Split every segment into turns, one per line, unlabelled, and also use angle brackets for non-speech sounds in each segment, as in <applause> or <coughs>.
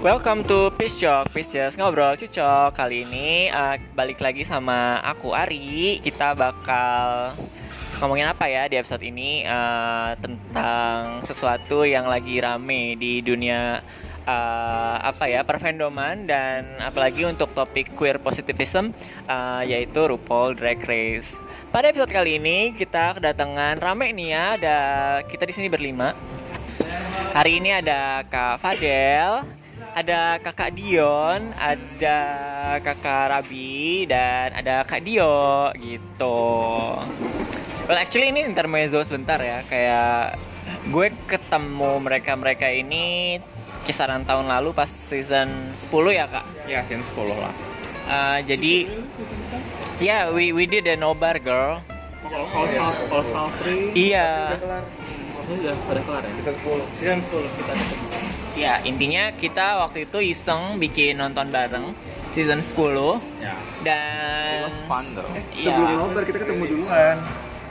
Welcome to Peace Talk, Peace Just Ngobrol Cucok. Kali ini uh, balik lagi sama aku Ari. Kita bakal ngomongin apa ya di episode ini? Uh, Tentang sesuatu yang lagi rame di dunia uh, apa ya perfandoman dan apalagi untuk topik queer positivism uh, yaitu RuPaul Drag Race. Pada episode kali ini kita kedatangan rame nih ya, ada kita di sini berlima. Hari ini ada Kak Fadel, ada kakak Dion, ada kakak Rabi, dan ada kak Dio gitu. Well actually ini intermezzo sebentar ya, kayak gue ketemu mereka-mereka ini kisaran tahun lalu pas season 10 ya kak?
Ya season 10 lah.
Uh, jadi ya yeah, we we did a nobar girl.
All All Free.
Iya.
Udah pada kelar ya?
Season 10
Season 10 kita
Ya, intinya kita waktu itu iseng bikin nonton bareng season 10
Ya.
dan
It was fun though.
Iya.
Sebelum nobar kita ketemu duluan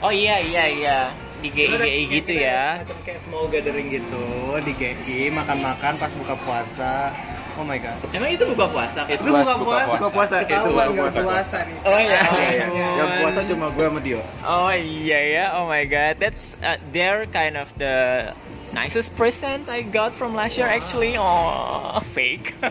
Oh iya iya iya di GI gitu ya.
Macam kayak small gathering gitu Di GI, makan-makan pas buka puasa Oh my god
Emang itu buka puasa kan?
Itu buka puasa.
Buka puasa,
Itu buka puasa.
puasa nih
Oh iya.
Iya, iya. Yang puasa cuma gue sama Dio
Oh iya ya. Oh my god. That's uh, they're kind of the nicest present I got from last year actually. Oh, fake. <laughs>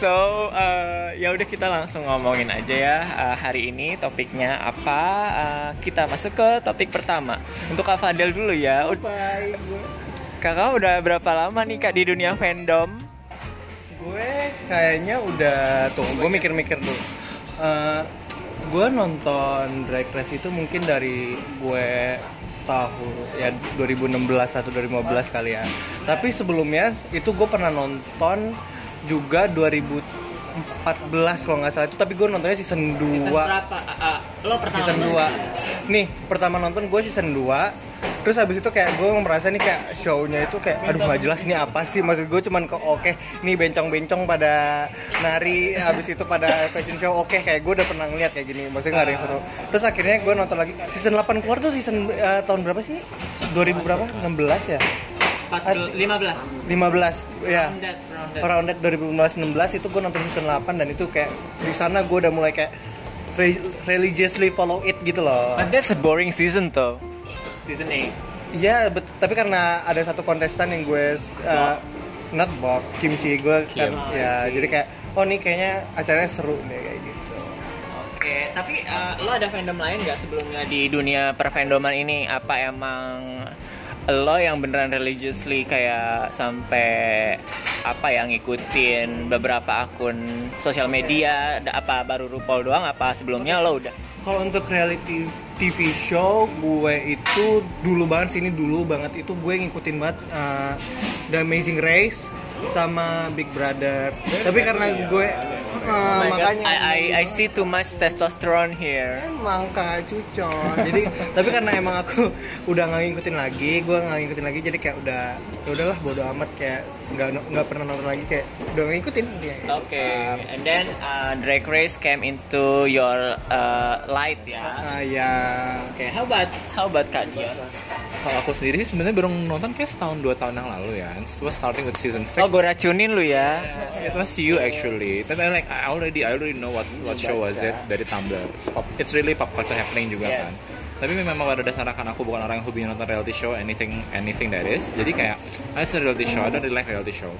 so uh, ya udah kita langsung ngomongin aja ya. Uh, hari ini topiknya apa? Uh, kita masuk ke topik pertama. Untuk Kak Fadel dulu ya.
Bye.
Kakak udah berapa lama nih kak di dunia fandom?
Gue kayaknya udah Tuh, gue mikir-mikir dulu. Eh, Gue nonton Drag Race itu mungkin dari gue tahu ya 2016 atau 2015 kali ya. Tapi sebelumnya itu gue pernah nonton juga 2014 kalau nggak salah itu tapi gue nontonnya season 2
Season berapa Uh, uh, lo pertama
season
nonton?
2 nih pertama nonton gue season 2 terus habis itu kayak gue merasa nih kayak show-nya itu kayak aduh nggak jelas ini apa sih? Maksud gue cuman kok oke nih bencong-bencong pada nari habis itu pada fashion show. Oke kayak gue udah pernah ngeliat kayak gini maksudnya nggak ada yang seru. Terus akhirnya gue nonton lagi. Season 8 keluar tuh season eh, tahun berapa sih? 2000 berapa? 16 ya?
14, 15
15 ya. Around that 2015 16 itu gue nonton season 8 dan itu kayak di sana gue udah mulai kayak re- religiously follow it gitu loh.
But that's a boring season though. Season 8.
Iya, bet- tapi karena ada satu kontestan yang gue uh, not Bob, Kimchi gue kan
Kim.
ya
Oh, see.
jadi kayak oh nih kayaknya acaranya seru deh kayak gitu.
Oke, tapi uh, lo ada fandom lain nggak sebelumnya di dunia perfandoman ini? Apa emang lo yang beneran religiously kayak sampai apa yang ngikutin beberapa akun sosial media? Apa baru RuPaul doang? Apa sebelumnya lo udah?
Kalau untuk reality TV show gue itu dulu banget sini dulu banget itu gue ngikutin banget uh, The Amazing Race sama Big Brother. Tapi karena gue uh,
Oh God,
makanya
I, I I see too much testosterone here.
emang kak cucon jadi tapi karena emang aku udah nggak ngikutin lagi gue nggak ngikutin lagi jadi kayak udah ya udahlah bodo amat kayak nggak nggak pernah nonton lagi kayak udah ngikutin kayak
Oke, and then uh, Drag Race came into your uh, light ya.
ah ya
Oke, how about how about Kak Dion?
Kalau aku sendiri sih sebenarnya baru nonton kayak setahun dua tahun yang lalu ya. It was starting with season 6.
Oh, gue racunin lu ya.
It was you actually. Tapi I like I already I already know what what show was it dari Tumblr. It's, pop, it's really pop culture happening juga
Yes.
kan. Tapi memang pada dasarnya kan aku bukan orang yang hobi nonton reality show anything anything that is. Jadi kayak it's a reality show, I don't really like reality show.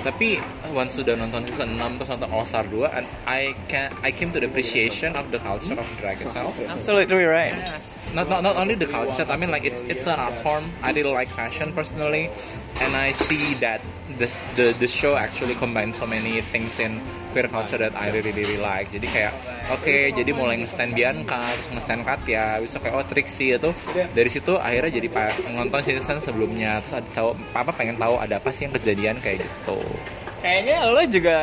Tapi once sudah nonton season 6 terus nonton All Star 2 and I can I came to the appreciation of the culture of drag itself.
Absolutely right.
not, not not only the culture I mean like it's it's an art form I really like fashion personally and I see that this the the show actually combines so many things in queer culture that I really really like jadi kayak oke jadi mulai nge-stand Bianca terus nge-stand Katya bisa kayak oh Trixie itu. Dari situ akhirnya jadi nonton season sebelumnya. Terus ada tahu apa pengen tahu ada apa sih yang kejadian kayak gitu.
Kayaknya lo juga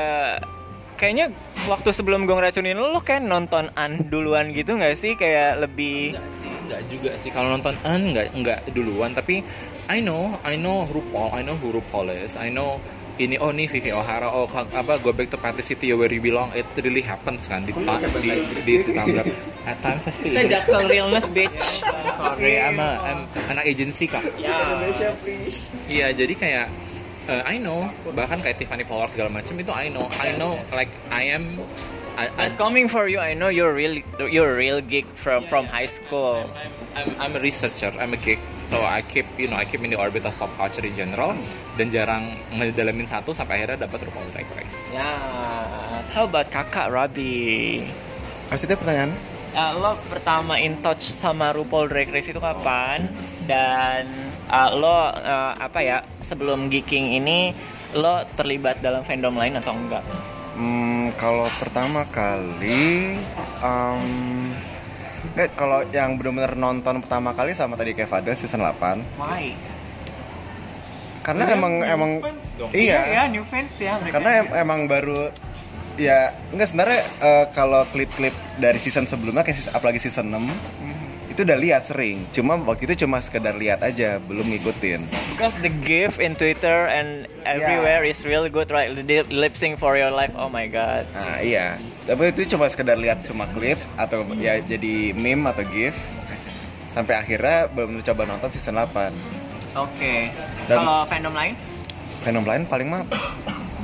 kayaknya waktu sebelum gue ngeracunin lo, lo kayak nonton An duluan gitu nggak sih? Kayak lebih
Enggak sih, enggak juga sih. Kalau nonton An enggak enggak duluan, tapi I know, I know RuPaul, I know who RuPaul is, I know ini oh nih Vivi O'Hara oh apa go back to Party City where you belong it really happens kan di
Kamu
di di, di Tumblr. At times I English.
jaksel realness bitch.
I'm <laughs> sorry I'm, a, I'm anak agency kak
Ya.
Indonesia please
Iya, jadi kayak Uh, I know bahkan kayak Tiffany Power segala macam itu I know I know like I am I, I,
But coming for you, I know you're really you're a real geek from from high school.
I'm, I'm a researcher I'm a geek so I keep you know I keep in the orbit of pop culture in general dan jarang ngedalamin satu sampai akhirnya dapat RuPaul Drag Race
Ya, how about kakak Rabi?
Pasti itu pertanyaan.
Uh, lo pertama in touch sama RuPaul Drag Race itu kapan? Dan uh, lo uh, apa ya sebelum geeking ini lo terlibat dalam fandom lain atau enggak?
Hmm, kalau pertama kali, um, eh, kalau yang benar-benar nonton pertama kali sama tadi kayak Fadel season 8
Why?
Karena emang emang iya,
ya new fans ya mereka.
karena em- emang baru ya enggak sebenarnya eh, kalau klip-klip dari season sebelumnya kayak season, apalagi season 6 itu udah lihat sering. Cuma waktu itu cuma sekedar lihat aja, belum ngikutin.
Because the gift in Twitter and everywhere is real good, right? The lip sync for your life, oh my god.
Nah, iya. Tapi itu cuma sekedar lihat cuma klip atau ya jadi meme atau gif. Sampai akhirnya belum coba nonton season 8.
Oke.
Dan-
Kalau fandom lain?
Fandom lain paling mah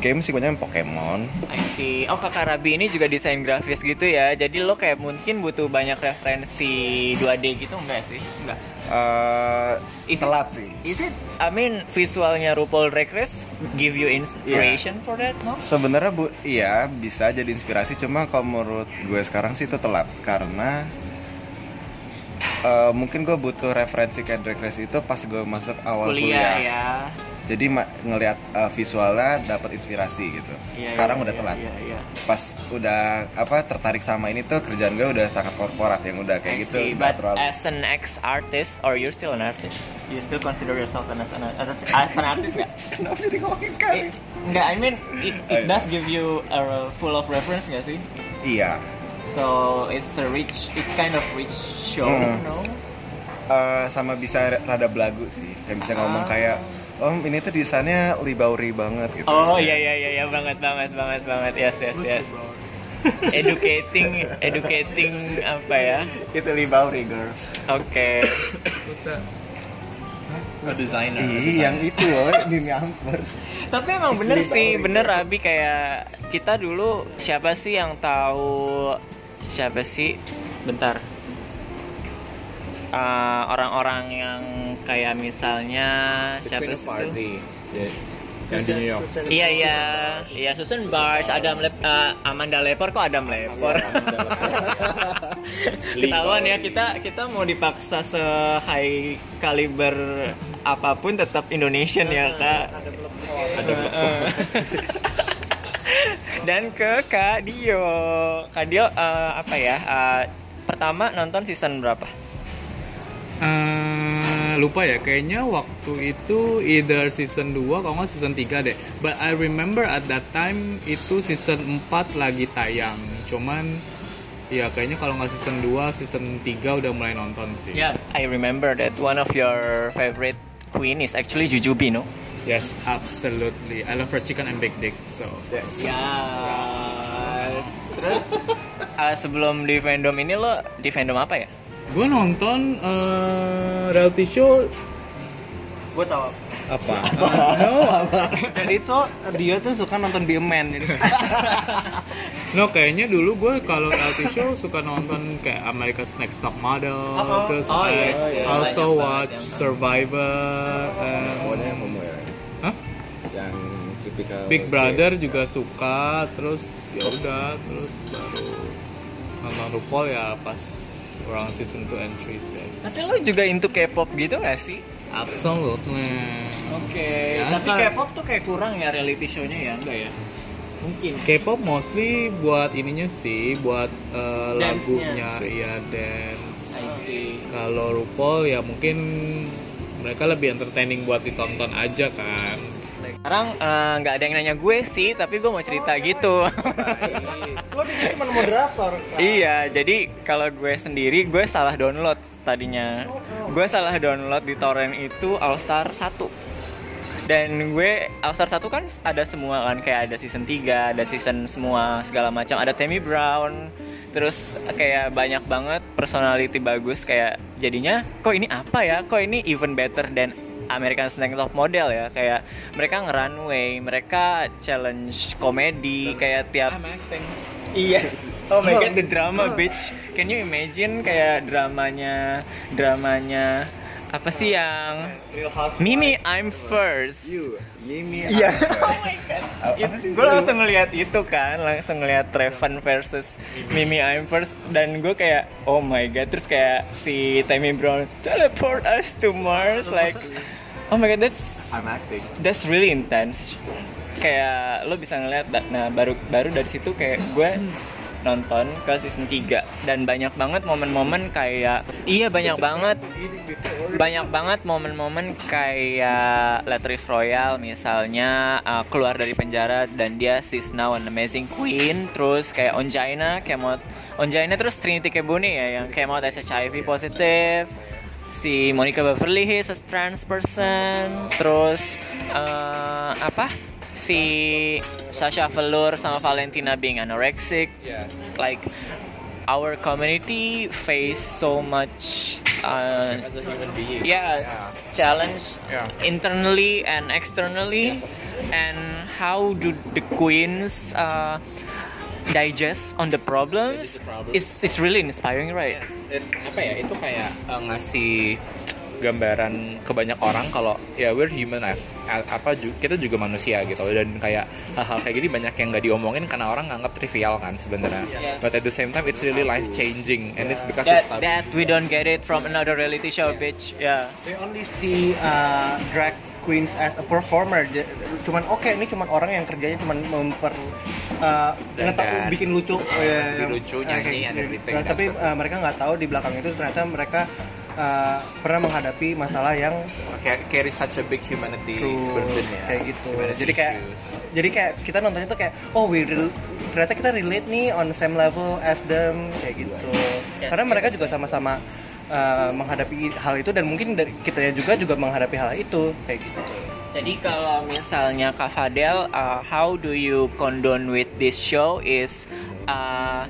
game sih banyak Pokemon.
I see. Oh kakak Rabi ini juga desain grafis gitu ya. Jadi lo kayak mungkin butuh banyak referensi 2D gitu enggak sih? Enggak.
Eh
Is it-
telat sih.
Is it? I mean visualnya RuPaul Drag Race give you inspiration for that, no?
Sebenarnya bu, iya bisa jadi inspirasi. Cuma kalau menurut gue sekarang sih itu telat karena eh, mungkin gue butuh referensi kayak Drag Race itu pas gue masuk awal
Kuliah,
kuliah.
ya.
Jadi ngelihat eh, visualnya dapat inspirasi gitu.
Iya,
sekarang
iya,
udah
iya,
telat.
Iya, iya.
Pas udah apa tertarik sama ini tuh kerjaan gue udah sangat korporat yang udah
I
kayak gitu.
see.
nggak
But
terlalu.
as an ex artist, or you're still an artist? You still consider yourself an as an, as an artist nggak? <laughs>
Kenapa jadi ngomongin kali?
Nggak, I mean it, it
iya.
does give you a full of reference nggak sih?
Iya.
So it's a rich, it's kind of rich show,
Hmm.
no?
Eh, sama bisa rada belagu sih. Kayak bisa ngomong
Ah.
kayak, oh ini tuh desainnya libauri banget gitu.
Oh iya iya iya iya banget banget banget banget yes yes yes. educating educating apa ya?
Itu libauri girl.
Oke.
a designer
Ih, yang itu loh, Dini Ampers.
Tapi emang bener sih, bener Abi kayak kita dulu siapa sih yang tahu siapa sih? Bentar. Eh, orang-orang yang kayak misalnya siapa sih tuh?
yang di New York
Iya iya, iya Susan Bars, Adam Lep, eh, Amanda Lepor kok Adam Lepor. <laughs> Ketahuan ya kita kita mau dipaksa se high caliber apa pun tetap Indonesian ya kak. Heeh. <laughs> Dan ke Kak Dio, Kak Dio eh, apa ya? eh, pertama nonton season berapa?
Eh, lupa ya kayaknya waktu itu either season 2 kalau nggak season 3 deh but I remember at that time itu season 4 lagi tayang cuman ya kayaknya kalau nggak season 2 season 3 udah mulai nonton sih
Yeah, I remember that one of your favorite queen is actually Jujubee, no?
yes absolutely I love her chicken and baked dick so
Yes.
Ya. Terus eh, sebelum di fandom ini lo di fandom apa ya?
Gue nonton eh, reality show
Gue tau.
apa
no, apa?
Jadi tuh dia tuh suka nonton Be a Man jadi. <laughs> no kayaknya dulu gue kalau reality show suka nonton kayak America's Next Top Model,
Oh,
terus
oh,
kayak
iya, iya.
also
Banyak
watch Survivor, and
Pokoknya yang homo ya.
Hah?
Yang tipikal
Big Brother juga suka, terus ya udah, terus baru nonton RuPaul ya pas orang season 2 entries ya.
Tapi lo juga into K-pop gitu gak sih?
Absolutely.
Oke.
Ya,
Tapi K-pop tuh kayak kurang ya reality show-nya ya, enggak ya? Mungkin.
K-pop mostly buat ininya sih, buat uh, lagunya, iya dance.
I see.
Kalau RuPaul ya mungkin mereka lebih entertaining buat ditonton aja kan.
Sekarang eh, nggak ada yang nanya gue sih, tapi gue mau cerita gitu. <laughs>
Lo cuma moderator.
iya, jadi kalau gue sendiri gue salah download tadinya. Gue salah download di torrent itu All Star 1. Dan gue All Star 1 kan ada semua kan kayak ada season 3, ada season semua segala macam, ada Tammy Brown. Terus kayak banyak banget personality bagus kayak jadinya kok ini apa ya? Kok ini even better than American Next Top Model ya. Kayak mereka nge-runway mereka challenge komedi kayak tiap
acting.
iya. <laughs> Oh my god the drama bitch. Can you imagine kayak dramanya dramanya apa sih yang. Mimi I'm first
You, Yimi.
Iya.
Oh my
gue langsung ngeliat itu kan langsung ngeliat Trevan versus Mimi I'm first dan gue kayak oh my god terus kayak si Tammy Brown teleport us to Mars like oh my god that's
I'm acting.
that's really intense kayak lo bisa ngeliat nah baru baru dari situ kayak gue nonton ke season 3 dan banyak banget momen-momen kayak iya banyak banget. Banyak banget momen-momen kayak Latrice Royal misalnya uh, keluar dari penjara dan dia she's now an amazing queen. Terus kayak Onjaina kayak mau Onjaina terus Trinity Kebune ya yang tes HIV positif si Monica Beverly Hills as trans person. Terus uh, apa si Sasha Velour sama Valentina being anorexic.
Yes.
like our community face so much uh,
As a human being.
yes challenge
Yeah.
internally and externally. And how do the queens uh, digest on the problems? It's, it's really inspiring right?
It, apa ya? Itu kayak eh, ngasih gambaran ke banyak orang kalau ya we're human a- a- apa kita juga manusia gitu. Dan kayak hal-hal kayak gini banyak yang nggak diomongin karena orang nganggap trivial kan sebenarnya.
Yes.
but at the same time it's really life changing and it's because
that,
it's
that we don't get it from another reality show bitch. Yeah.
We only see uh, drag queens as a performer. Cuman oke, ini cuman orang yang kerjanya cuman memper uh, ngeta-
dan-
bikin lucu, ya,
bikin
yang-
lucu,
uh,
nyanyi, and
gitu. tapi uh, mereka nggak tahu di belakang itu ternyata mereka uh, pernah menghadapi masalah yang
Kayak carry such a big humanity
True,
burden ya
kayak gitu.
Humanity
Jadi kayak
issues.
jadi kayak kita nontonnya tuh kayak oh we ternyata kita relate nih on the same level as them kayak gitu.
Yes,
Karena
yes.
mereka juga sama-sama uh, menghadapi hal itu dan mungkin dari kita juga juga menghadapi hal itu kayak gitu.
Jadi kalau misalnya Kak Fadel, uh, how do you condone with this show is uh,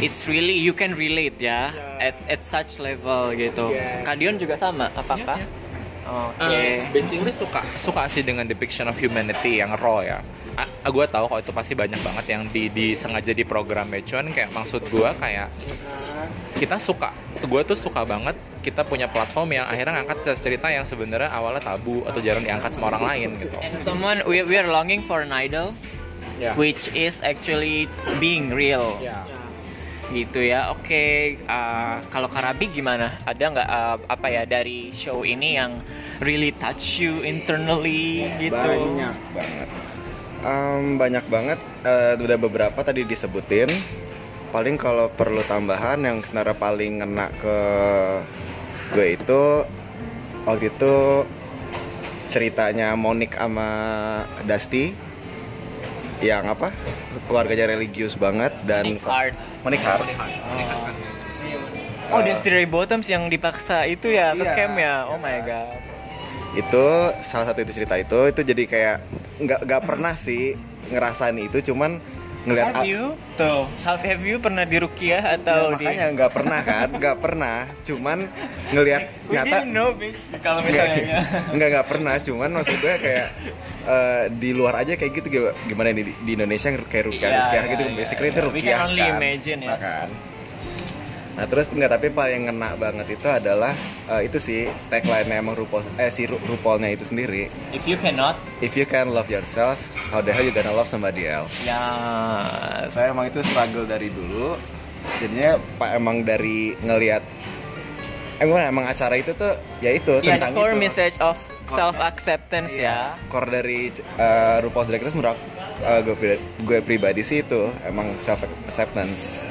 it's really you can relate ya at at such level gitu.
Yeah.
Kadion juga sama, apakah?
Iya,
Oke.
Eh, basically suka suka sih dengan depiction of humanity yang raw ya. A, gue tahu kalau itu pasti banyak banget yang di, disengaja di programnya cuman kayak maksud gue kayak kita suka gue tuh suka banget kita punya platform yang akhirnya ngangkat cerita yang sebenarnya awalnya tabu atau jarang diangkat sama orang lain gitu.
And someone we we are longing for an idol
Ya.
which is actually being real.
Ya.
gitu ya oke uh, kalau Karabi gimana ada nggak uh, apa ya dari show ini yang really touch you internally gitu
Banyak banget. Em, banyak banget. Eh, udah beberapa tadi disebutin. Paling kalau perlu tambahan yang sebenarnya paling ngena ke gue itu waktu itu ceritanya Monik sama Dusty yang apa keluarganya religius banget dan
Nick Hart.
Monik Hart.
oh
Eh,
Dusty Ray Bottoms yang dipaksa itu ya ke
Iya.
camp ya oh my god
itu salah satu itu cerita itu itu jadi kayak nggak nggak pernah sih ngerasain itu cuman ngelihat
have you? Tuh have, have you pernah di Rukiah atau
Ya,
di
makanya nggak pernah kan nggak pernah. Cuman ngelihat nyata
know bitch? Kalau misalnya.
nggak. Nggak pernah. Cuman maksud gue kayak eh, di luar aja kayak gitu gimana- di, di Indonesia kayak rukiah
Iya,
rukiah
iya,
gitu.
iya.
basically itu
We
rukiah
can only
kan.
imagine, yes.
kan nah terus nggak tapi paling ngena banget itu adalah eh, itu sih tagline emang RuPaul eh si Ru- RuPaulnya itu sendiri.
If you cannot.
If you can love yourself how the hell you gonna love somebody else?
Ya
saya emang itu struggle dari dulu. Jadinya pak emang dari ngelihat emang emang acara itu tuh ya itu
the
tentang
core
itu.
message of self acceptance ya.
Core dari uh, RuPaul's Drag Race menurut uh, gue, gue pribadi sih itu emang self acceptance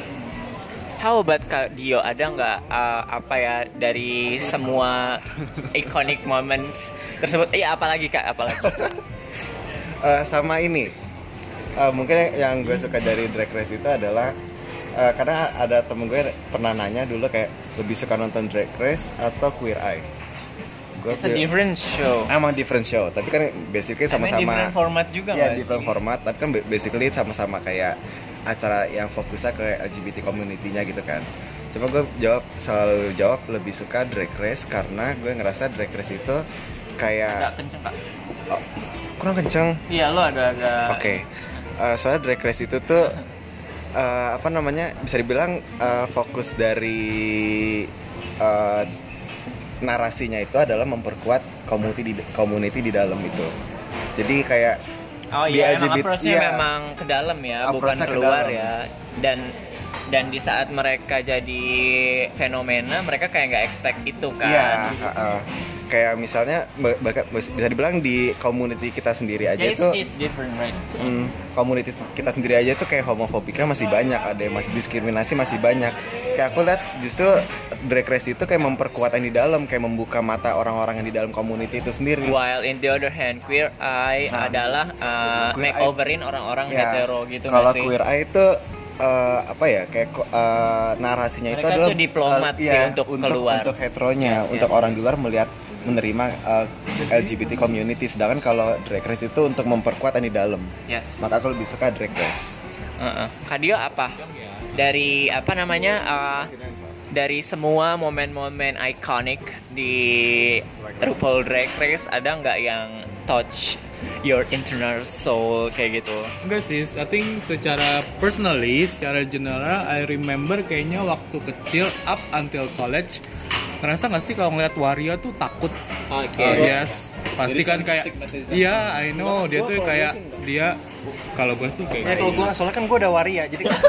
How about Kak Dio? Ada nggak uh, apa ya dari semua iconic moment tersebut? Iya, apalagi Kak? Apalagi?
Uh, <laughs> sama ini uh, mungkin yang gue suka dari Drag Race itu adalah uh, karena ada temen gue pernah nanya dulu kayak lebih suka nonton Drag Race atau Queer Eye gue
It's a different show.
emang different show tapi kan basically sama-sama
different format juga
ya
nggak
different
sih?
format tapi kan basically sama-sama kayak acara yang fokusnya ke LGBT community-nya gitu kan cuma gue jawab selalu jawab lebih suka drag race karena gue ngerasa drag race itu kayak
Agak kenceng kak.
kurang kenceng
Iya lo agak-agak.
Oke, Eh, soalnya drag race itu tuh eh, apa namanya bisa dibilang eh, fokus dari eh, narasinya itu adalah memperkuat community di community di dalam itu. Jadi kayak
Oh iya, emang
LGBT
approach-nya
iya.
memang ke dalam ya, bukan
ke
keluar
dalam.
ya. Dan dan di saat mereka jadi fenomena, mereka kayak nggak expect itu kan.
iya, heeh. kayak misalnya bahkan bisa dibilang di community kita sendiri aja
Yeah, it's,
itu
it's different, right?
Hmm, komunitas kita sendiri aja tuh kayak homofobika masih banyak, ada yang masih diskriminasi masih banyak. Kayak aku lihat justru drag race itu kayak memperkuat yang di dalam, kayak membuka mata orang-orang yang di dalam community itu sendiri.
While in the other hand, queer eye
Nah,
adalah uh,
queer
makeoverin orang-orang
Ya,
hetero gitu
Kalau queer eye itu eh, apa ya kayak eh, narasinya itu
Mereka
adalah
tuh diplomat
eh,
sih
iya,
untuk keluar.
untuk heteronya,
Yes,
untuk
yes.
orang di luar melihat menerima eh, LGBT community, sedangkan kalau drag race itu untuk memperkuat yang di dalam.
Yes.
Maka aku lebih suka drag race.
Uh-uh. Kadio apa? Dari apa namanya? uh, dari semua momen-momen ikonik di RuPaul Drag Race ada nggak yang touch your internal soul kayak gitu?
Enggak sih, I think secara personally, secara general, I remember kayaknya waktu kecil up until college ngerasa nggak sih kalau ngeliat Waria tuh takut?
Oke.
Oh, yes. Pasti kan kayak iya I know. Dia tuh kayak dia kalau gue sih kayak
Ya kalau gue soalnya kan gue udah waria jadi kan <laughs>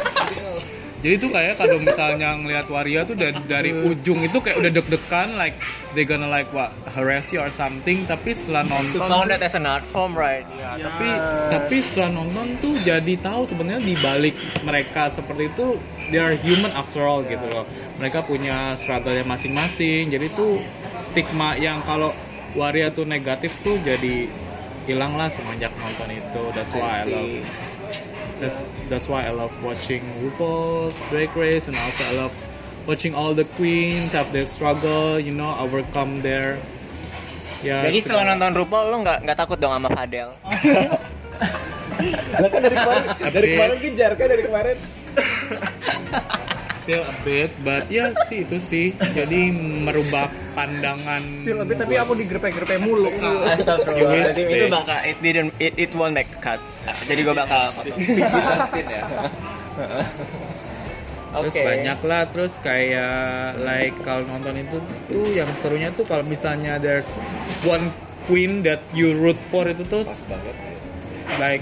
jadi tuh kayak kalau misalnya ngeliat Waria tuh dari, dari ujung itu kayak udah deg-degan like they gonna like what harass you or something tapi setelah nonton
To found that as an art form, right?
Ya, tapi tapi setelah nonton tuh jadi tahu sebenarnya di balik mereka seperti itu they are human after all gitu loh. Mereka punya struggle masing-masing. Jadi tuh stigma yang kalau waria tuh negatif tuh jadi hilang lah semenjak nonton itu. That's why I, love that's that's why I love watching RuPaul's Drag Race and also I love watching all the queens have their struggle, you know, overcome their ya
Jadi setelah nonton RuPaul lo nggak nggak takut dong sama Fadel?
Lah kan dari kemarin, <laughs> dari kemarin kejar kan dari kemarin. <laughs>
still a bit but ya sih itu sih. Jadi merubah pandangan
still lebih tapi aku digrepe-grepe mulu. Kak
Astagfirullahaladzim itu bakal it didn't it, it won't make cut. Jadi gue bakal <laughs>
terus
Oke.
banyak lah terus kayak like kalau nonton itu tuh yang serunya tuh kalau misalnya there's one queen that you root for itu tuh like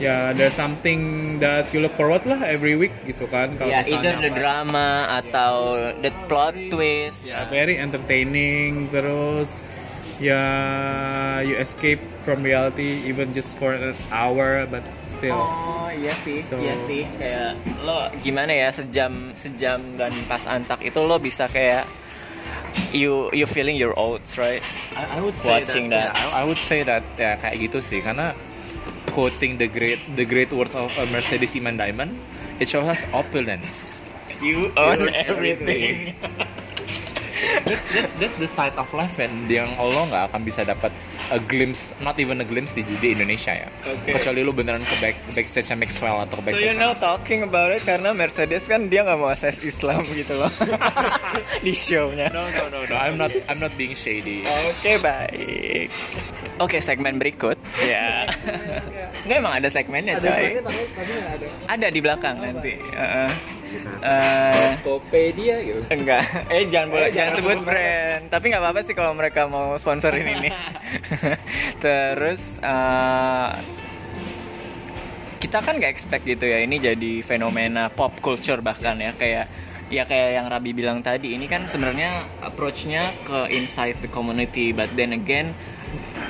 ya there's something that you look forward lah every week gitu kan kalau
Ya,
misalnya
either the
apa.
drama atau the plot twist.
ya very entertaining terus ya you escape from reality even just for an hour but still
Oh iya sih,
So-
iya sih. Kayak lo gimana ya sejam sejam dan pas antak itu lo bisa kayak you you feeling your oats right?
I, I would
Watching that.
yeah, I, I would say that ya kayak gitu sih karena quoting the great the great words of uh, Mercedes Iman Diamond, it shows us opulence.
You own
own
everything. <laughs>
That's, that's, that's the side of life and yang lo nggak akan bisa dapat a glimpse, not even a glimpse di, di Indonesia ya.
Oke.
Kecuali lu beneran ke back, backstage Maxwell atau ke
So
backstage
you know talking about it karena Mercedes kan dia nggak mau akses Islam gitu loh <laughs> di show-nya.
No no no no, I'm not I'm not being shady.
Oke baik. Oke segmen berikut. Ya. <laughs> Nggak emang ada segmennya coy. Ada di belakang nanti. Heeh. Eh,
Tokopedia gitu.
enggak. Eh jangan boleh jangan sebut brand. Tapi nggak apa-apa sih kalau mereka mau sponsorin ini. <laughs> Terus eh, kita kan nggak expect gitu ya ini jadi fenomena pop culture bahkan ya kayak ya kayak yang Rabi bilang tadi ini kan sebenarnya approach-nya ke inside the community but then again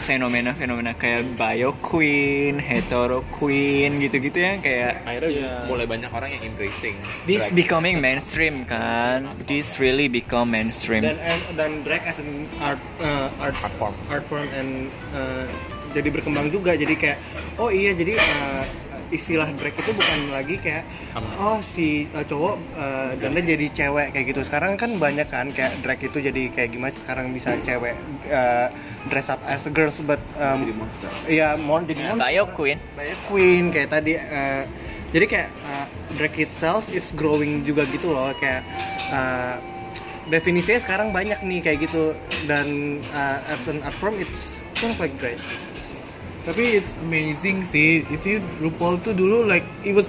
fenomena-fenomena kayak bio queen, hetero queen gitu-gitu ya kayak
Akhirnya mulai banyak orang yang embracing.
this
drag.
becoming mainstream kan this really become mainstream
dan dan drag as an art uh, art
Art form.
art form and uh, jadi berkembang juga jadi kayak oh iya jadi uh, istilah drag itu bukan lagi kayak oh si uh, cowok uh, dan dia jadi cewek kayak gitu. Sekarang kan banyak kan kayak drag itu jadi kayak gimana sekarang bisa cewek uh, dress up as girls but um, iya mon jadi monster.
Bio queen.
Banyak queen kayak tadi uh, jadi kayak uh, drag itself is growing juga gitu loh. Kayak uh, definisinya sekarang banyak nih kayak gitu. Dan uh, as an art form it's kind of like great
Tapi it's amazing sih. Itu RuPaul tuh dulu like it was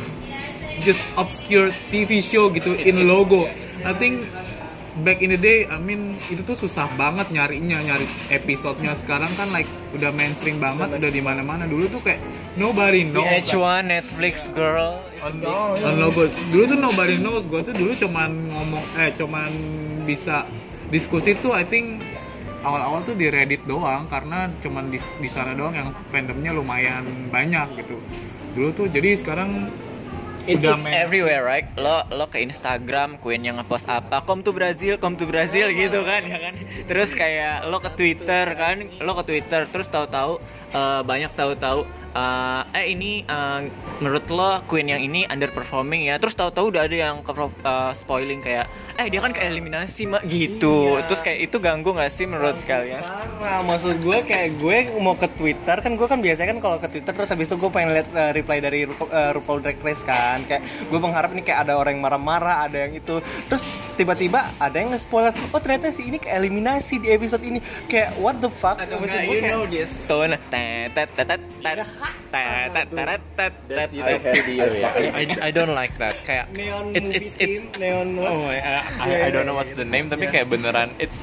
just obscure TV show gitu in logo. I think back in the day, I mean itu tuh susah banget nyarinya, nyari episodenya. Sekarang kan like udah mainstream banget, udah di mana-mana. Dulu tuh kayak nobody knows. like,
VH1 Netflix girl
on, on logo. Dulu tuh nobody knows. Gue tuh dulu cuman ngomong, eh cuman bisa diskusi tuh I think awal-awal tuh di Reddit doang karena cuman di, di sana doang yang fandomnya lumayan banyak gitu. Dulu tuh jadi sekarang
It,
udah
it's everywhere right? Lo lo ke Instagram Queen yang ngepost apa come to Brazil come to Brazil gitu kan ya kan? Terus kayak lo ke Twitter kan lo ke Twitter terus tahu-tahu eh, banyak tahu-tahu eh, eh ini eh, menurut lo Queen yang ini underperforming ya? Terus tahu-tahu udah ada yang ke eh, spoiling kayak eh dia kan ke eliminasi mak gitu.
Iya.
terus kayak itu ganggu nggak sih menurut kalian?
Parah, maksud gue kayak gue mau ke Twitter kan gue kan biasanya kan kalau ke Twitter terus habis itu gue pengen lihat uh, reply dari Ru uh, RuPaul Drag Race kan. Kayak gue mengharap nih kayak ada orang yang marah-marah ada yang itu. Terus tiba-tiba ada yang nge-spoiler oh ternyata si ini ke eliminasi di episode ini kayak what the fuck
atau enggak you know this tone tet tet tet tet tet tet tet tet tet tet
I have video.
I, I don't like that kayak
neon
it's
movie
it's it's
team, neon what?
oh I, don't know what's the
yeah.
name tapi
Yeah.
kayak beneran it's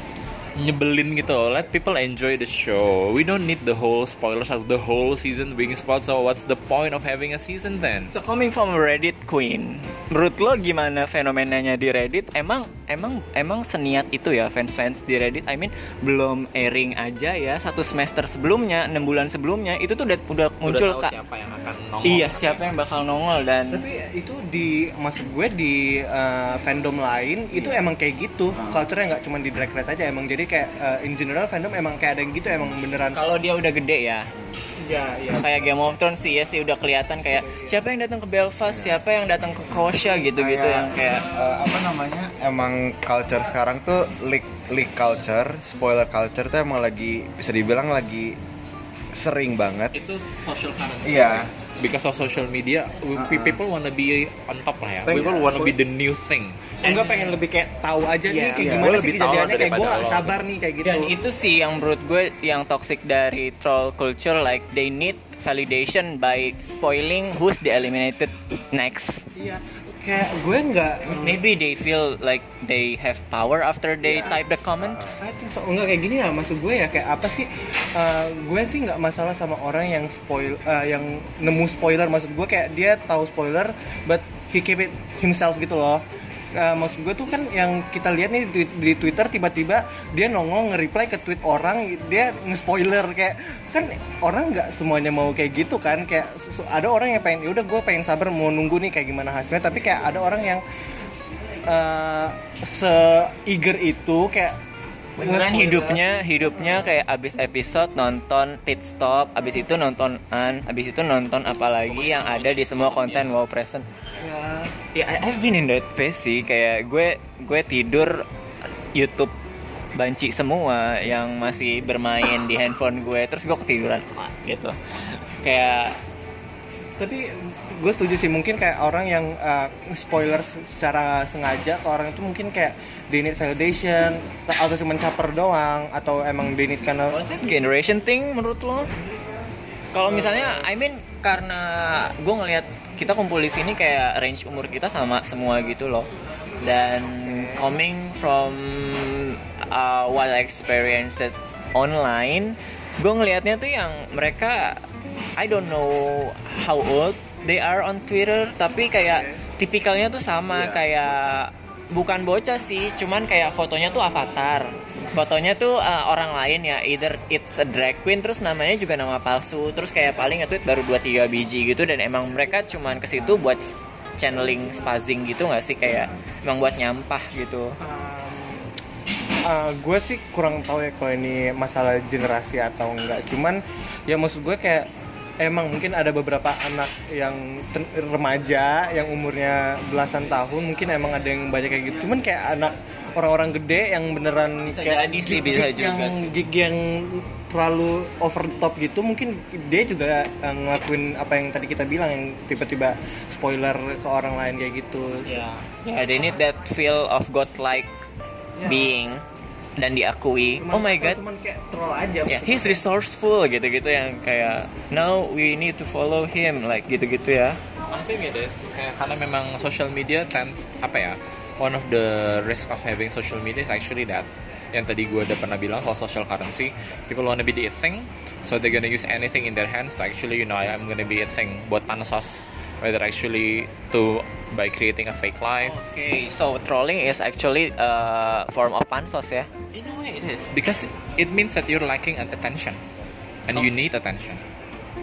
nyebelin gitu loh. let people enjoy the show we don't need the whole spoilers of the whole season being spoiled so what's the point of having a season then
So coming from a Reddit queen, menurut lo gimana fenomenanya di Reddit? Emang emang emang seniat itu ya fans-fans di Reddit? I mean belum airing aja ya satu semester sebelumnya, enam bulan sebelumnya itu tuh udah udah muncul
Udah tahu
kak.
siapa yang akan nongol
Iya siapa yang bakal nongol dan
tapi itu di maksud gue di uh, fandom lain itu emang kayak gitu culture-nya nggak cuma di drag race aja emang jadi kayak uh, in general fandom emang kayak ada yang gitu emang beneran.
Kalau dia udah gede ya,
ya ya
kayak Game of Thrones sih ya sih udah kelihatan kayak siapa yang datang ke Belfast, siapa yang datang ke Croatia? Gitu-gitu
Kayak,
yang kayak.
eh, apa namanya? Emang culture sekarang tuh leak leak culture spoiler culture tuh emang lagi bisa dibilang lagi sering banget.
Itu social currency
Iya.
because of social media we, people wanna be on top lah ya. People wanna be the new thing
enggak pengen lebih kayak tahu aja nih
Iya,
kayak
iya.
gimana
Gue
sih kejadiannya kayak gue gak sabar nih kayak gitu
Dan itu sih yang menurut gue yang toxic dari troll culture like they need validation by spoiling who's the eliminated next.
iya kayak gue nggak
Maybe they feel like they have power after they type the comment.
I think so. enggak kayak gini ya maksud gue ya kayak apa sih Uh, gue sih nggak masalah sama orang yang spoil uh, yang nemu spoiler maksud gue kayak dia tahu spoiler but he keep it himself gitu loh Uh, maksud gue tuh kan yang kita lihat nih di, di Twitter tiba-tiba dia nongol nge-reply ke tweet orang dia nge-spoiler kayak kan orang nggak semuanya mau kayak gitu kan kayak su- su- ada orang yang pengen ya udah gue pengen sabar mau nunggu nih kayak gimana hasilnya tapi kayak ada orang yang uh, se eager itu kayak
Beneran
nge-spoiler.
hidupnya hidupnya kayak abis episode nonton pit stop, abis itu nonton an, abis itu nonton apalagi yang ada di semua konten wow present.
Ya.
Ya, I- I've been in that phase sih kayak gue gue tidur YouTube banci semua yang masih bermain di handphone gue terus gue ketiduran gitu. Kayak
tapi gue setuju sih mungkin kayak orang yang uh, spoiler secara sengaja ke orang itu mungkin kayak they need validation atau cuma caper doang atau emang they need karena
was it? Generation thing menurut lo? Kalau misalnya I mean karena gue ngelihat kita kumpul di sini kayak range umur kita sama semua gitu loh dan coming from uh, what I experienced online gue ngelihatnya tuh yang mereka I don't know how old they are on Twitter tapi kayak tipikalnya tuh sama
Iya.
kayak bukan bocah sih cuman kayak fotonya tuh avatar fotonya tuh uh, orang lain ya either it's a drag queen terus namanya juga nama palsu terus kayak paling nge-tweet baru 2-3 biji gitu dan emang mereka cuman ke situ buat channeling spazzing gitu nggak sih? Kayak emang buat nyampah gitu.
Uh, gue sih kurang tahu ya kalau ini masalah generasi atau enggak cuman ya maksud gue kayak emang mungkin ada beberapa anak yang remaja yang umurnya belasan tahun mungkin emang ada yang banyak kayak gitu. Cuman kayak anak orang-orang gede yang beneran
Bisa
kayak
jadi sih, bisa
gig
juga
yang
sih.
gig yang terlalu over the top gitu mungkin dia juga uh, ngelakuin apa yang tadi kita bilang yang tiba-tiba spoiler ke orang lain kayak gitu
ya yeah, they need that feel of godlike being dan diakui.
Cuman-
oh my god.
cuman kayak troll aja
Ya, he's resourceful gitu-gitu yang kayak now we need to follow him like gitu-gitu ya.
I think it is kayak karena memang social media tends apa ya one of the risk of having social media is actually that yang tadi gue udah pernah bilang soal social currency people wanna be the thing so they're gonna use anything in their hands to actually you know I'm gonna be a thing buat pansos whether actually to by creating a fake life.
Okay, so trolling is actually a form of pansos ya.
in a way it is because it means that you're lacking at attention and you need attention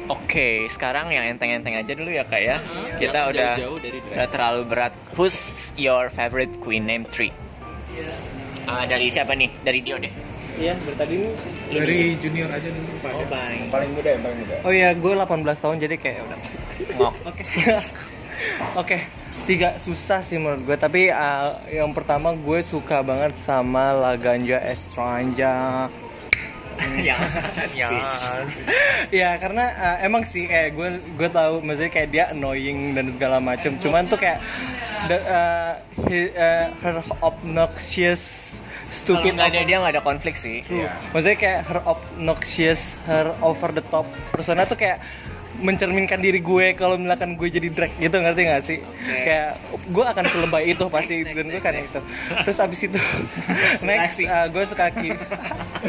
Oke, sekarang yang enteng-enteng aja dulu ya kak ya. Kita
Jangan
udah
jauh-jauh dari drag.
udah terlalu berat. Who's your favorite queen name three? Ah, dari siapa nih? Dari Dio deh.
iya dari tadi nih
Dari junior aja dulu Pak.
Oh.
Paling muda yang paling muda.
oh iya gue 18 tahun jadi kayak udah
Ngok. <laughs>
Oke. Oke. Tiga susah sih menurut gue, tapi uh, yang pertama gue suka banget sama Laganja Estranja. <laughs>
Ya, ya.
ya karena uh, emang sih kayak gue gue tahu maksudnya kayak dia annoying dan segala macem. Cuman tuh kayak the, uh, he- uh, her obnoxious
Kalau
stupid
nggak ada dia nggak ada konflik sih.
True. Maksudnya kayak her obnoxious, her over the top persona tuh kayak mencerminkan diri gue kalau misalkan gue jadi drag gitu ngerti gak sih? Kayak gue akan selebay itu pasti dan gue kan itu. Terus abis itu <laughs> next uh, gue suka Kim.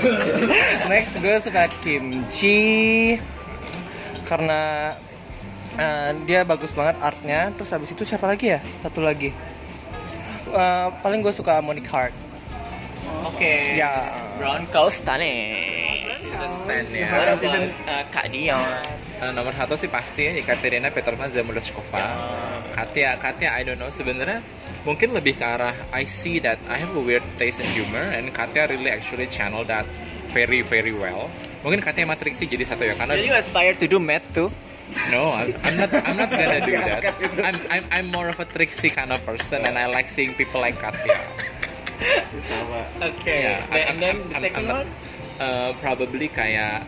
<laughs> next gue suka Kimchi karena uh, dia bagus banget artnya. Terus abis itu siapa lagi ya? Satu lagi. Uh, paling gue suka Monique Hart.
Oke.
Ya.
Brown Coast Tane.
season 10 ya
about, uh, Kak Dion?
Eh, nomor satu sih pasti ya Ekaterina Petrovna Zamolodchkova. Katya, Katya, I don't know sebenarnya mungkin lebih ke arah I see that I have a weird taste in humor and Katya really actually channel that very very well. Mungkin Katya sama Trixie jadi satu ya karena
Jadi you aspire to do math too?
no, I'm, I'm not I'm not gonna do that. <laughs> I'm, I'm I'm more of a Trixie kind of person and I like seeing people like Katya.
Oke.
Yeah, I'm-
and then
I'm-
the
I'm-
second
I'm not-
one?
Uh, probably kayak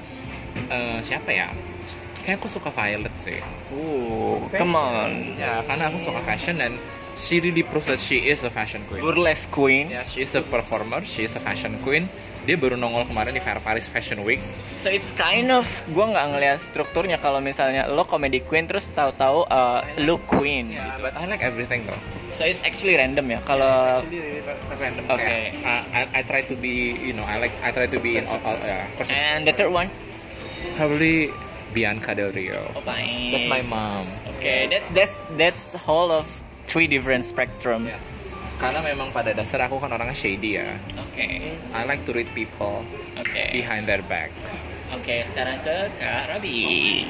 uh, siapa ya? Kayak aku suka Violet sih.
Ooh, come on.
Ya, karena aku suka fashion dan she really proves that she is a fashion queen.
Burlesque queen.
Ya, she is a performer, she is a fashion queen. Dia baru nongol kemarin di Fair Paris Fashion Week.
So it's kind of gua nggak ngeliat strukturnya kalau misalnya lo comedy queen terus tahu-tahu uh, look queen.
Yeah, but I like everything though.
So it's actually random ya kalau
Actually, random.
Okay.
Kayak, uh, I, I try to be, you know, I like, I try to be in all, all yeah, first,
and the third one.
probably Bianca Del Rio.
Oh.
That's my mom.
Okay, that that's that's whole of three different spectrum.
Yes. Karena memang pada dasar aku kan orangnya shady ya.
Oke,
I like to read people
oke,
behind their back.
oke. Sekarang ke Kak Rabi.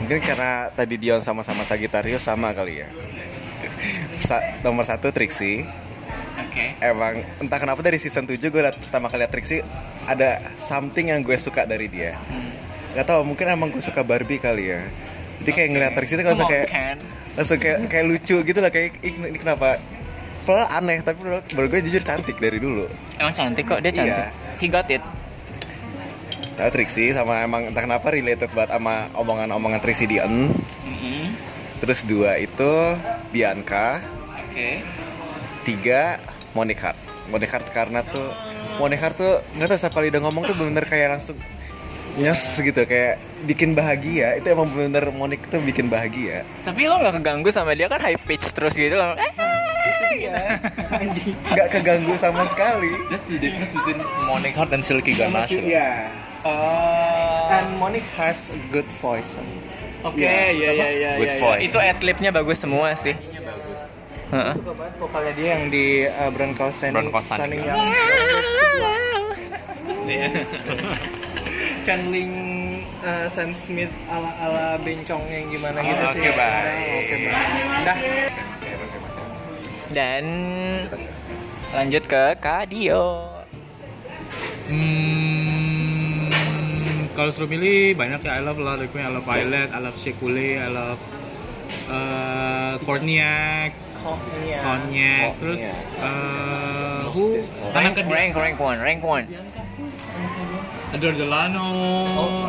Mungkin karena tadi Dion sama-sama Sagittarius sama kali ya. Sa- nomor satu Trixie.
Oke.
Emang entah kenapa dari season 7 gue liat- pertama kali liat Trixie ada something yang gue suka dari dia.
Hmm.
Gak tau mungkin emang gue suka Barbie kali ya. Jadi kayak ngeliat Trixie itu langsung kayak
Ken.
langsung kayak kayak lucu gitu lah kayak "Ih, ini kenapa Padahal aneh tapi menurut, gue jujur cantik dari dulu.
Emang cantik kok, dia cantik.
Iya.
He got it.
Nah, Trixie sama emang entah kenapa related banget sama omongan-omongan Trixie di En.
Mhm.
Terus dua itu Bianca,
Oke.
tiga. Monique Hart karena tuh Hart tuh nggak tahu setiap kali udah ngomong tuh bener kayak langsung nyes gitu kayak bikin bahagia itu emang bener Monique tuh bikin bahagia
Tapi lo nggak keganggu sama dia kan high pitch terus gitu loh. Eh,
nggak keganggu sama sekali
That's the difference between Monique Hart and Silky Ganache. loh.
ya
Oh.
and Monique has a good voice
Oke,
Iya.
iya iya iya.
Good
iya.
voice.
Itu adlibnya bagus semua sih. Heeh.
suka banget vokalnya dia yang di uh, Brown Standing,
Brown Standing, ya.
yang <laughs>
Iya. <laughs>
channeling uh, Sam Smith ala ala bencongnya yang gimana
Oh,
gitu
oke,
sih
baik.
oke baik dah
Dan lanjut ke Kadio.
Hmm, kalau suruh milih banyak ya. I love a lot of queen. I love Violet, I love Shekule, I love uh, Korniak, Konyak, terus uh, who?
Rank, rank, rank one, rank one.
Adore Delano.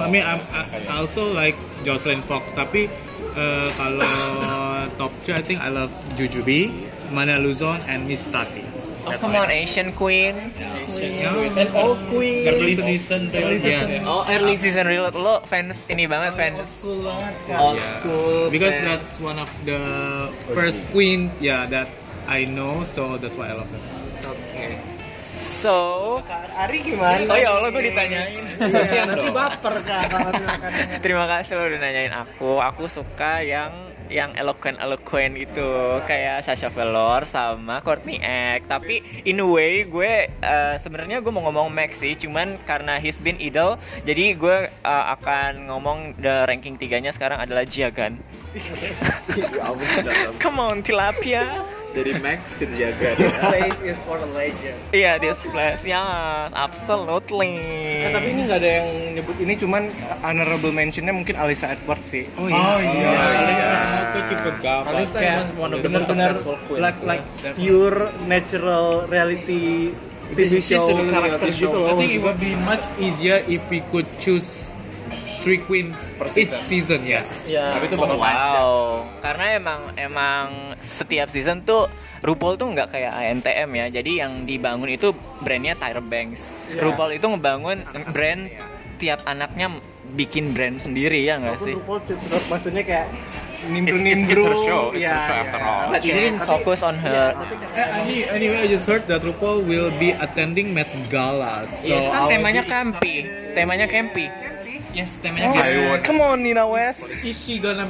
I mean, I'm, I, I also like Jocelyn Fox. Tapi uh, kalau <coughs> top 2, I think I love Jujubee, Mana Luzon, and Miss Tati.
Oh, come on, Asian Queen.
and all queen
Early season,
Early season.
Yes.
Oh, early season real. Lo fans ini banget fans
cool banget kan
old
Yeah.
school.
Because
fans.
that's one of the first queen, yeah, that I know, so that's why I love it.
So,
Kak Ari gimana?
oh ya Allah gue ditanyain.
Iya, nanti baper kak. <laughs>
Terima kasih lo udah nanyain aku. Aku suka yang yang eloquent eloquent gitu kayak Sasha Velour sama Courtney Act. Tapi in a way gue eh, sebenarnya gue mau ngomong Max sih, cuman karena he's been idol, jadi gue eh, akan ngomong the ranking tiganya sekarang adalah Jiagan. <laughs> <laughs> Come on tilapia.
Dari Max ke Jaga.
This place is for the legend.
Iya, this place, yes, absolutely.
Nah, tapi ini nggak ada yang nyebut ini cuman honorable mentionnya mungkin Alisa Edward sih.
Oh
Oh
iya.
iya,
iya.
Aku juga gak
Alisa was one of the most
benar-benar
successful queens.
like like
Yes,
pure natural reality TV show karakter gitu loh.
I think it would be much easier if we could choose three queens
Per
each
season.
season, yes.
Ya.
Tapi itu
Oh,
bakal
wow, karena emang emang setiap season tuh RuPaul tuh nggak kayak ANTM ya. Jadi yang dibangun itu brandnya Tyra Banks.
Iya.
RuPaul itu ngebangun brand tiap anaknya bikin brand sendiri ya nggak sih?
RuPaul maksudnya kayak
It's-
nimbru-nimbru.
it's her show, it's
Iya,
her show after
iya.
all.
But you didn't focus on
iya,
her.
tapi kan-
Eh, any- Anyway, I just heard that RuPaul will be attending Met Gala. So
Yes, kan temanya campy. Temanya campy. Yes, temanya
Oh, come on Nina West.
Is she gonna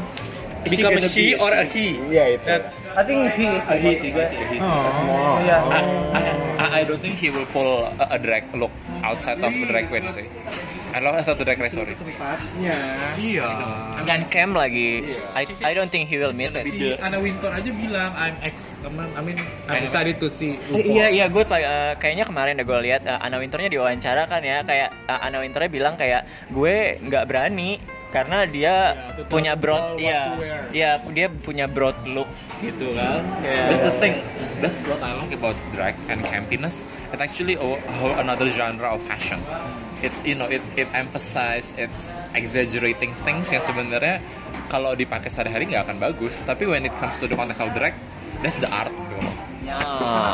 Is she
become a
gonna
she
be-
or a he?
Iya itu.
That's
I think he is.
He sih, gue sih, he
oh.
Iya.
I, I, I don't think he will pull a, a drag look outside of the drag queen sih. I love as a drag race sorry.
Tempatnya.
Iya.
Dan camp lagi. I, I don't think he will miss it.
Si Anna Wintour aja bilang I'm ex, I mean I'm excited to see.
Eh, iya iya gue uh, kayaknya kemarin udah gue lihat uh, Anna Winternya diwawancara kan ya kayak uh, Anna Winternya bilang kayak gue nggak berani karena dia
Ya, to
punya broad ya ya dia punya broad look gitu kan
That's the thing. That's what I like about drag and campiness. It actually a whole another genre of fashion. It's you know it it emphasize it's exaggerating things yang sebenarnya kalau dipakai sehari-hari nggak akan bagus. Tapi when it comes to the context of drag, that's the art gitu loh.
ya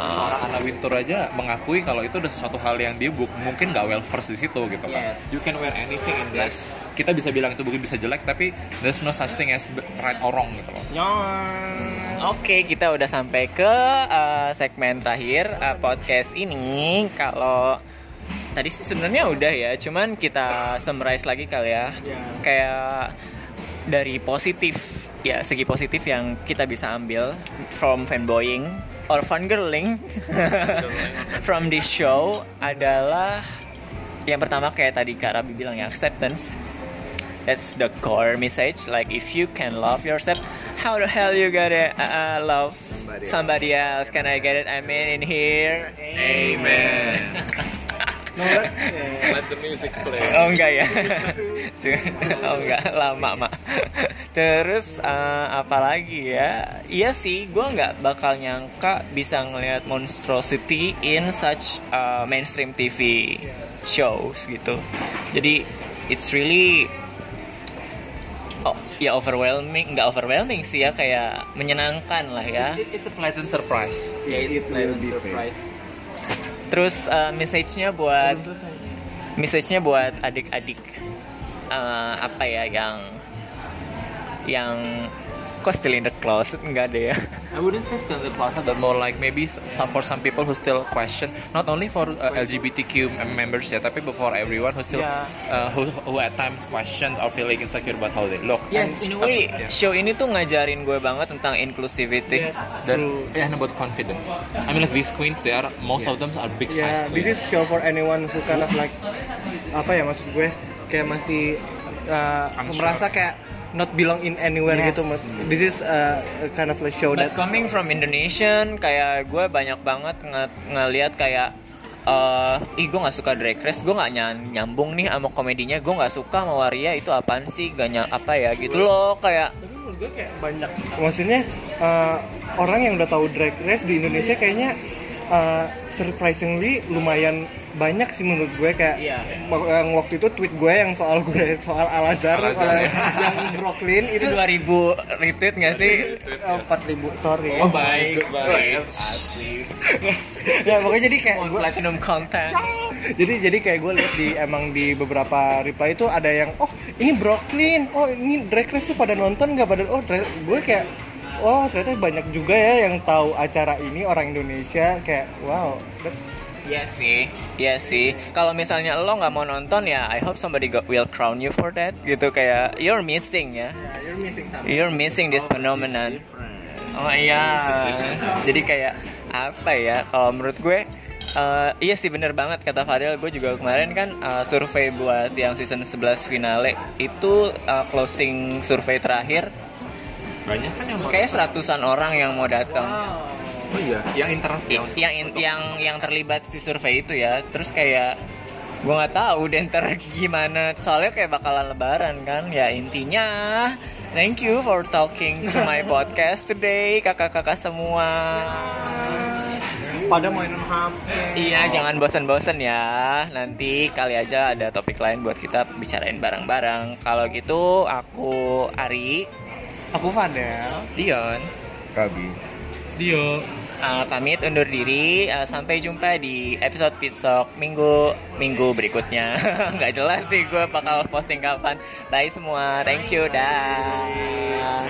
Seorang Anna Wintour aja mengakui kalau itu udah sesuatu hal yang dia bu- mungkin nggak well versed di situ gitu kan.
Yes.
You can wear anything in dress. Kita bisa bilang itu mungkin bisa jelek tapi there's no such thing as right or wrong gitu loh.
Oke, kita udah sampai ke uh, segmen terakhir uh, podcast ini. Kalau tadi sih sebenarnya udah ya, cuman kita summarize lagi kali ya. Kayak dari positif, ya segi positif yang kita bisa ambil from fanboying or fangirling <laughs> from this show adalah yang pertama kayak tadi Kak Rabi bilang ya acceptance. That's the core message. Like if you can love yourself how the hell you gonna uh, love somebody else. can I get it? I mean in here.
Amen. <laughs>
No, yeah.
Let the music play.
oh enggak ya <laughs> oh enggak lama mak terus uh, apa lagi ya iya sih gue nggak bakal nyangka bisa ngelihat monstrosity in such uh, mainstream TV shows gitu jadi it's really oh ya overwhelming nggak overwhelming sih ya kayak menyenangkan lah ya
It- it's a pleasant surprise.
ya
It will be paid.
Terus uh, message-nya buat message-nya buat adik-adik. Eh, apa ya yang yang kok still in the closet enggak ada ya
I wouldn't say still in the closet, but more like maybe some, for some people who still question, not only for uh, LGBTQ mem- members ya, tapi for everyone who still
Yeah.
uh, who, who at times questions or feeling insecure about how they look.
yes
And-
in a way
Yeah.
show ini tuh ngajarin gue banget tentang inclusivity
Yes.
Dan yeah, and about confidence. I mean like these queens, they are most of them are big
Yeah,
size
this
queens.
is show for anyone who kind of like apa ya maksud gue kayak masih uh, merasa kayak not belong in anywhere
Yes.
gitu. This is uh, a kind of a show
But
that
coming from Indonesian, kayak gue banyak banget nge- ngeliat kayak eh ih gue nggak suka drag race, gue nggak ny- nyambung nih sama komedinya, gue nggak suka sama Waria itu apaan sih, gak ny- apa ya gitu loh kayak
tapi menurut gue kayak banyak maksudnya uh, orang yang udah tahu drag race di Indonesia kayaknya uh, surprisingly lumayan banyak sih menurut gue kayak
Iya.
yang waktu itu tweet gue yang soal gue soal Al Azhar yang Brooklyn
Itu
itu
2000 retweet nggak sih?
empat ribu sorry
Oh baik, baik. Asli. <laughs>
ya pokoknya jadi kayak gue
Platinum content. <laughs>
jadi jadi kayak gue lihat di emang di beberapa reply itu ada yang oh ini Brooklyn oh ini Drag Race tuh pada nonton nggak pada oh Dra- gue kayak oh ternyata banyak juga ya yang tahu acara ini orang Indonesia kayak wow that's
Iya sih, iya sih. Kalau misalnya lo nggak mau nonton ya, I hope somebody got will crown you for that. Gitu kayak you're missing ya.
you're missing something
You're missing this phenomenon. Oh iya. Jadi kayak apa ya? Kalau menurut gue, eh, iya sih bener banget kata Fadil. Gue juga kemarin kan eh, survei buat yang season 11 finale itu eh, closing survei terakhir.
banyak kan yang
Kayak seratusan orang yang mau datang.
Oh iya. Yang internasional
yang in- yang yang terlibat di survei itu ya. Terus kayak gue nggak tahu deh ntar <laughs> gimana. Soalnya kayak bakalan lebaran kan. Ya intinya thank you for talking to <laughs> my podcast today kakak-kakak semua.
Pada mainan HP
iya jangan bosan-bosan ya. Nanti kali aja ada topik lain buat kita bicarain bareng-bareng. Kalau gitu aku Ari.
Aku Fadel.
Dion.
Kabi.
Dio.
Uh, pamit undur diri. Uh, sampai jumpa di episode Pitsok minggu minggu berikutnya. <laughs> Nggak jelas sih gue bakal posting kapan. Bye semua. Thank you. Dah.